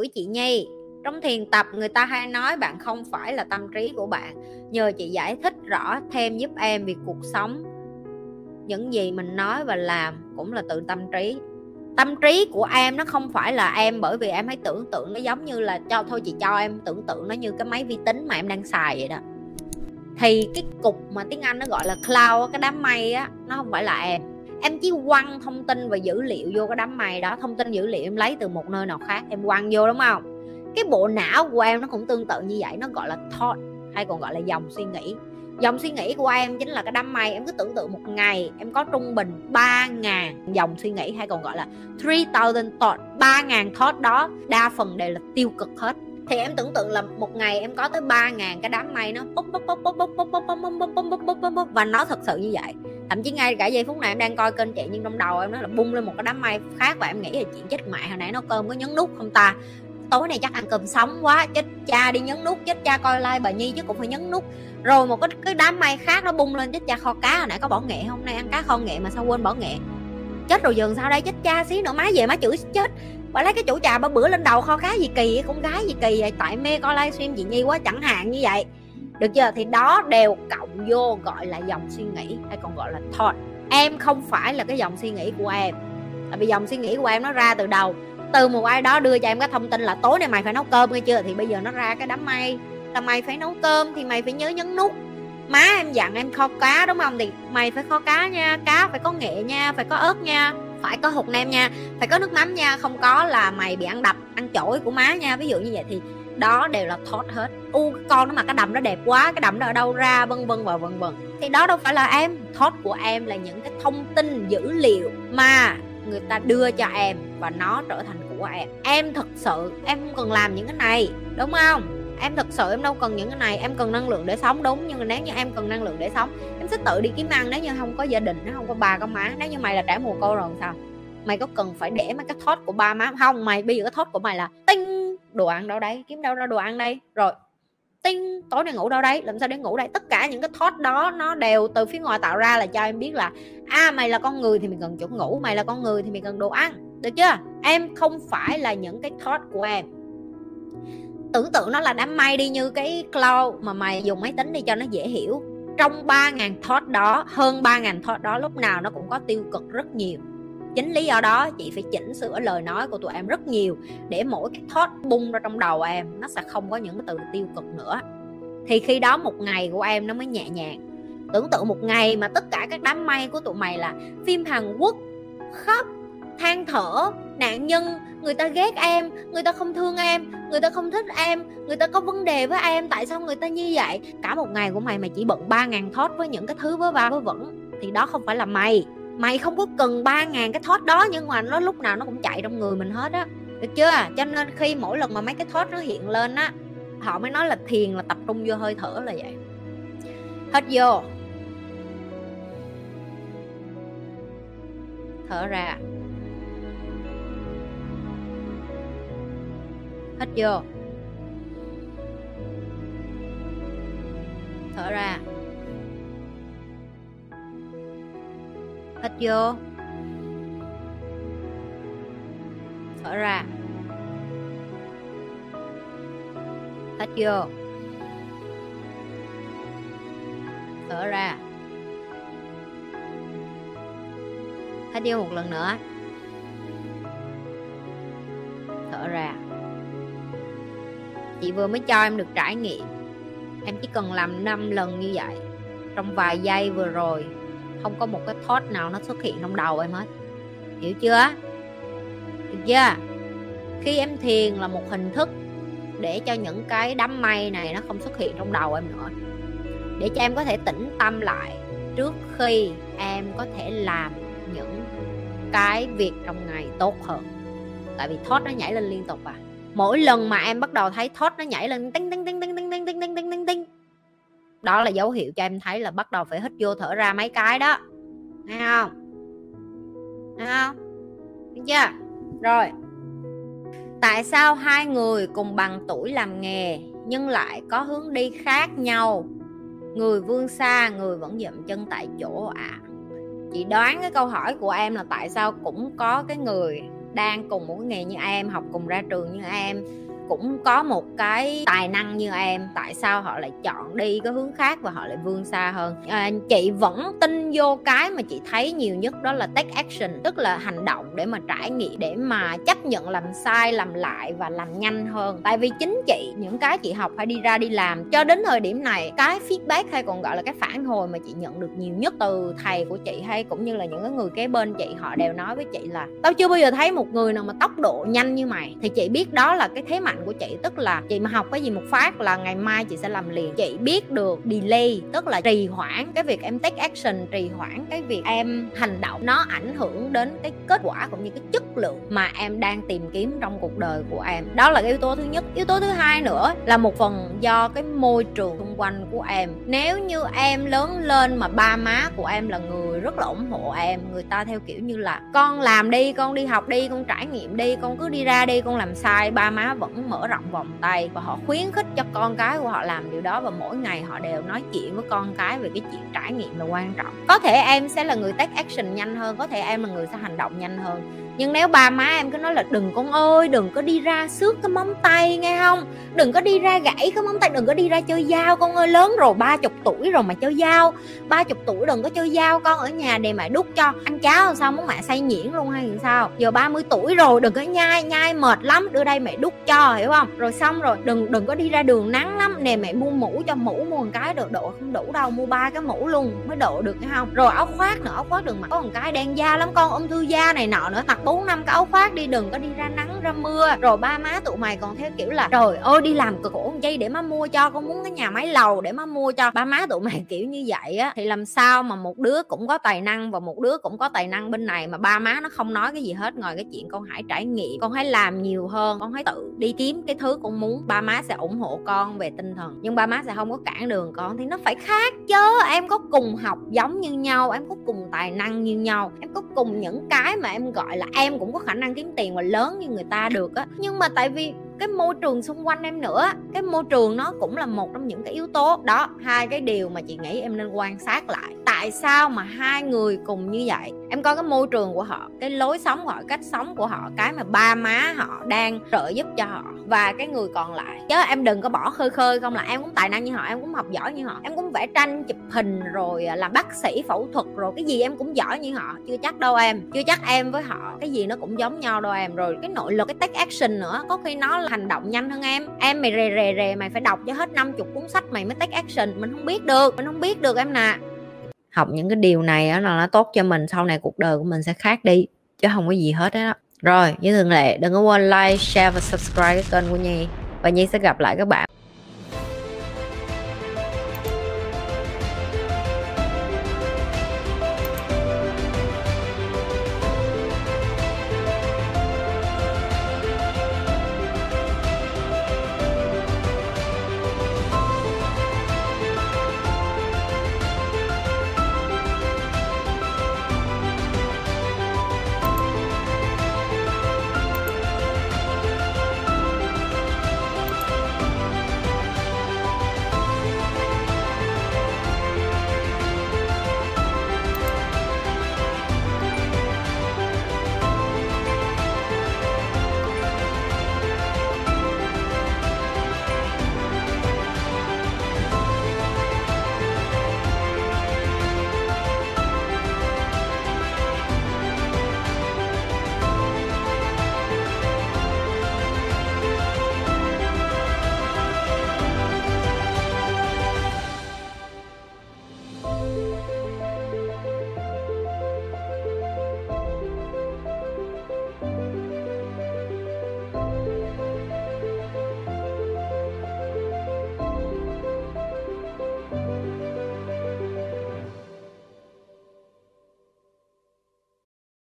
gửi chị nhi. Trong thiền tập, người ta hay nói bạn không phải là tâm trí của bạn. Nhờ chị giải thích rõ thêm giúp em vì cuộc sống. Những gì mình nói và làm cũng là từ tâm trí. Tâm trí của em nó không phải là em bởi vì em hãy tưởng tượng nó giống như là cho, thôi chị cho em tưởng tượng nó như cái máy vi tính mà em đang xài vậy đó. Thì cái cục mà tiếng anh nó gọi là cloud cái đám mây á, nó không phải là em em chỉ quăng thông tin và dữ liệu vô cái đám mây đó, thông tin dữ liệu em lấy từ một nơi nào khác, em quăng vô đúng không? Cái bộ não của em nó cũng tương tự như vậy, nó gọi là thought hay còn gọi là dòng suy nghĩ. Dòng suy nghĩ của em chính là cái đám mây, em cứ tưởng tượng một ngày em có trung bình 3.000 dòng suy nghĩ hay còn gọi là 3.000 thought 3.000 thought đó đa phần đều là tiêu cực hết thì em tưởng tượng là một ngày em có tới 3.000 cái đám mây nó và nó thật sự như vậy thậm chí ngay cả giây phút này em đang coi kênh chị nhưng trong đầu em nó là bung lên một cái đám mây khác và em nghĩ là chuyện chết mẹ hồi nãy nó cơm có nhấn nút không ta tối nay chắc ăn cơm sống quá chết cha đi nhấn nút chết cha coi like bà nhi chứ cũng phải nhấn nút rồi một cái cái đám mây khác nó bung lên chết cha kho cá hồi nãy có bỏ nghệ hôm nay ăn cá kho nghệ mà sao quên bỏ nghệ chết rồi dừng sao đây? Chết cha xí nữa, má về má chửi chết. Bà lấy cái chủ trà ba bữa lên đầu kho cá gì kỳ, con gái gì kỳ vậy? Tại mê coi livestream chị nhi quá, chẳng hạn như vậy. Được chưa? Thì đó đều cộng vô gọi là dòng suy nghĩ, hay còn gọi là thought. Em không phải là cái dòng suy nghĩ của em. Tại vì dòng suy nghĩ của em nó ra từ đầu. Từ một ai đó đưa cho em cái thông tin là tối nay mày phải nấu cơm, nghe chưa? Thì bây giờ nó ra cái đám mây. Là mày phải nấu cơm thì mày phải nhớ nhấn nút má em dặn em kho cá, đúng không? Thì mày phải kho cá nha, cá phải có nghệ nha, phải có ớt nha, phải có hột nem nha, phải có nước mắm nha, không có là mày bị ăn đập, ăn chổi của má nha. Ví dụ như vậy thì đó đều là thought hết. U con nó mà cái đầm nó đẹp quá, cái đầm nó ở đâu ra, vân vân và vân vân. Thì đó đâu phải là em. Thought của em là những cái thông tin dữ liệu mà người ta đưa cho em và nó trở thành của em. Em thật sự, em không cần làm những cái này, đúng không? Em thật sự em đâu cần những cái này em cần năng lượng để sống đúng nhưng mà nếu như em cần năng lượng để sống em sẽ tự đi kiếm ăn nếu như không có gia đình nó không có bà con má. Nếu như mày là trẻ mồ côi rồi sao? Mày có cần phải để mấy cái thót của ba má? Không mày bây giờ cái thót của mày là tinh đồ ăn đâu đấy kiếm đâu ra đồ ăn đây. Rồi tinh tối nay ngủ đâu đấy làm sao để ngủ đây? Tất cả những cái thought đó nó đều từ phía ngoài tạo ra là cho em biết là a à, mày là con người thì mày cần chỗ ngủ mày là con người thì mày cần đồ ăn. Được chưa? Em không phải là những cái thought của em tưởng tượng nó là đám mây đi như cái cloud mà mày dùng máy tính đi cho nó dễ hiểu. Trong 3.000 thought đó, hơn 3.000 thought đó, lúc nào nó cũng có tiêu cực rất nhiều. Chính lý do đó, chị phải chỉnh sửa lời nói của tụi em rất nhiều để mỗi cái thought bung ra trong đầu em, nó sẽ không có những cái từ tiêu cực nữa. Thì khi đó một ngày của em nó mới nhẹ nhàng. Tưởng tượng một ngày mà tất cả các đám mây của tụi mày là phim hàn quốc khóc, than thở nạn nhân, người ta ghét em, người ta không thương em, người ta không thích em, người ta có vấn đề với em, tại sao người ta như vậy? Cả một ngày của mày mày chỉ bận ba ngàn thót với những cái thứ với ba với vẫn thì đó không phải là mày. Mày không có cần ba ngàn cái thót đó, nhưng mà nó lúc nào nó cũng chạy trong người mình hết á. Được chưa? Cho nên khi mỗi lần mà mấy cái thót nó hiện lên á, họ mới nói là thiền là tập trung vô hơi thở là vậy. Hết vô. Thở ra. Hít vô thở ra. Hít vô thở ra. Hít vô thở ra. Hít vô một lần nữa. Chị vừa mới cho em được trải nghiệm. Em chỉ cần làm 5 lần như vậy. Trong vài giây vừa rồi, không có một cái thought nào nó xuất hiện trong đầu em hết. Hiểu chưa? Được chưa? Khi em thiền là một hình thức để cho những cái đám mây này nó không xuất hiện trong đầu em nữa. Để cho em có thể tĩnh tâm lại trước khi em có thể làm những cái việc trong ngày tốt hơn. Tại vì thought nó nhảy lên liên tục à mỗi lần mà em bắt đầu thấy thót nó nhảy lên tinh tinh tinh tinh tinh tinh tinh tinh tinh tinh tinh đó là dấu hiệu cho em thấy là bắt đầu phải hít vô thở ra mấy cái đó nghe không nghe không thấy chưa rồi tại sao hai người cùng bằng tuổi làm nghề nhưng lại có hướng đi khác nhau người vươn xa người vẫn dậm chân tại chỗ ạ à. chị đoán cái câu hỏi của em là tại sao cũng có cái người đang cùng một cái nghề như em học cùng ra trường như em cũng có một cái tài năng như em tại sao họ lại chọn đi cái hướng khác và họ lại vươn xa hơn. À, chị vẫn tin vô cái mà chị thấy nhiều nhất đó là take action tức là hành động để mà trải nghiệm để mà chấp nhận làm sai làm lại và làm nhanh hơn. Tại vì chính chị những cái chị học phải đi ra đi làm cho đến thời điểm này cái feedback hay còn gọi là cái phản hồi mà chị nhận được nhiều nhất từ thầy của chị hay cũng như là những cái người kế bên chị họ đều nói với chị là tao chưa bao giờ thấy một người nào mà tốc độ nhanh như mày. Thì chị biết đó là cái thế mạnh của chị. Tức là chị mà học cái gì một phát là ngày mai chị sẽ làm liền. Chị biết được delay, tức là trì hoãn cái việc em take action, trì hoãn cái việc em hành động. Nó ảnh hưởng đến cái kết quả cũng như cái chất lượng mà em đang tìm kiếm trong cuộc đời của em. Đó là cái yếu tố thứ nhất. Yếu tố thứ hai nữa là một phần do cái môi trường quanh của em. Nếu như em lớn lên mà ba má của em là người rất là ủng hộ em, người ta theo kiểu như là, con làm đi, con đi học đi, con trải nghiệm đi, con cứ đi ra đi, con làm sai. Ba má vẫn mở rộng vòng tay và họ khuyến khích cho con cái của họ làm điều đó và mỗi ngày họ đều nói chuyện với con cái về cái chuyện trải nghiệm là quan trọng. Có thể em sẽ là người take action nhanh hơn, có thể em là người sẽ hành động nhanh hơn nhưng nếu ba má em cứ nói là đừng con ơi, đừng có đi ra xước cái móng tay nghe không? Đừng có đi ra gãy cái móng tay, đừng có đi ra chơi dao, con ơi, lớn rồi, ba chục tuổi rồi mà chơi dao, ba chục tuổi đừng có chơi dao, con ở nhà để mẹ đút cho, ăn cháo làm sao muốn mẹ say nhuyễn luôn hay sao? Giờ 30 tuổi rồi, đừng có nhai nhai mệt lắm, đưa đây mẹ đút cho, hiểu không? Rồi xong rồi, đừng đừng có đi ra đường nắng lắm, nè mẹ mua mũ cho, mũ mua một cái được độ không đủ đâu, mua ba cái mũ luôn mới độ được hay không? Rồi áo khoác nữa, áo khoác đừng mặc có một cái đen da lắm, con ung thư da này nọ nữa tặc bốn năm cái áo khoác đi đừng có đi ra nắng ra mưa, rồi ba má tụi mày còn theo kiểu là, trời ơi, đi làm cực khổ dây để má mua cho, con muốn cái nhà máy lầu để má mua cho. Ba má tụi mày kiểu như vậy á, thì làm sao mà một đứa cũng có tài năng và một đứa cũng có tài năng bên này mà ba má nó không nói cái gì hết ngoài cái chuyện con hãy trải nghiệm, con hãy làm nhiều hơn, con hãy tự đi kiếm cái thứ con muốn. Ba má sẽ ủng hộ con về tinh thần, nhưng ba má sẽ không có cản đường con, thì nó phải khác chứ em có cùng học giống như nhau, em có cùng tài năng như nhau, em có cùng những cái mà em gọi là em cũng có khả năng kiếm tiền và lớn như người ta được á. Nhưng mà tại vì cái môi trường xung quanh em nữa, cái môi trường nó cũng là một trong những cái yếu tố. Đó, hai cái điều mà chị nghĩ em nên quan sát lại. Tại sao mà hai người cùng như vậy? Em coi cái môi trường của họ, cái lối sống của họ, cách sống của họ, cái mà ba má họ đang trợ giúp cho họ và cái người còn lại. Chứ em đừng có bỏ khơi khơi, không là em cũng tài năng như họ, em cũng học giỏi như họ. Em cũng vẽ tranh, chụp hình, rồi à, làm bác sĩ, phẫu thuật, rồi cái gì em cũng giỏi như họ. Chưa chắc đâu em. Chưa chắc em với họ, cái gì nó cũng giống nhau đâu em. Rồi cái nội lực, cái take action nữa, có khi nó là hành động nhanh hơn em. Em mày rề rề rề, mày phải đọc cho hết 50 cuốn sách mày mới take action. Mình không biết được, mình không biết được em nè. Học những cái điều này á là nó tốt cho mình, sau này cuộc đời của mình sẽ khác đi, chứ không có gì hết đó rồi, như thường lệ, đừng có quên like, share và subscribe cái kênh của nhi. Và nhi sẽ gặp lại các bạn.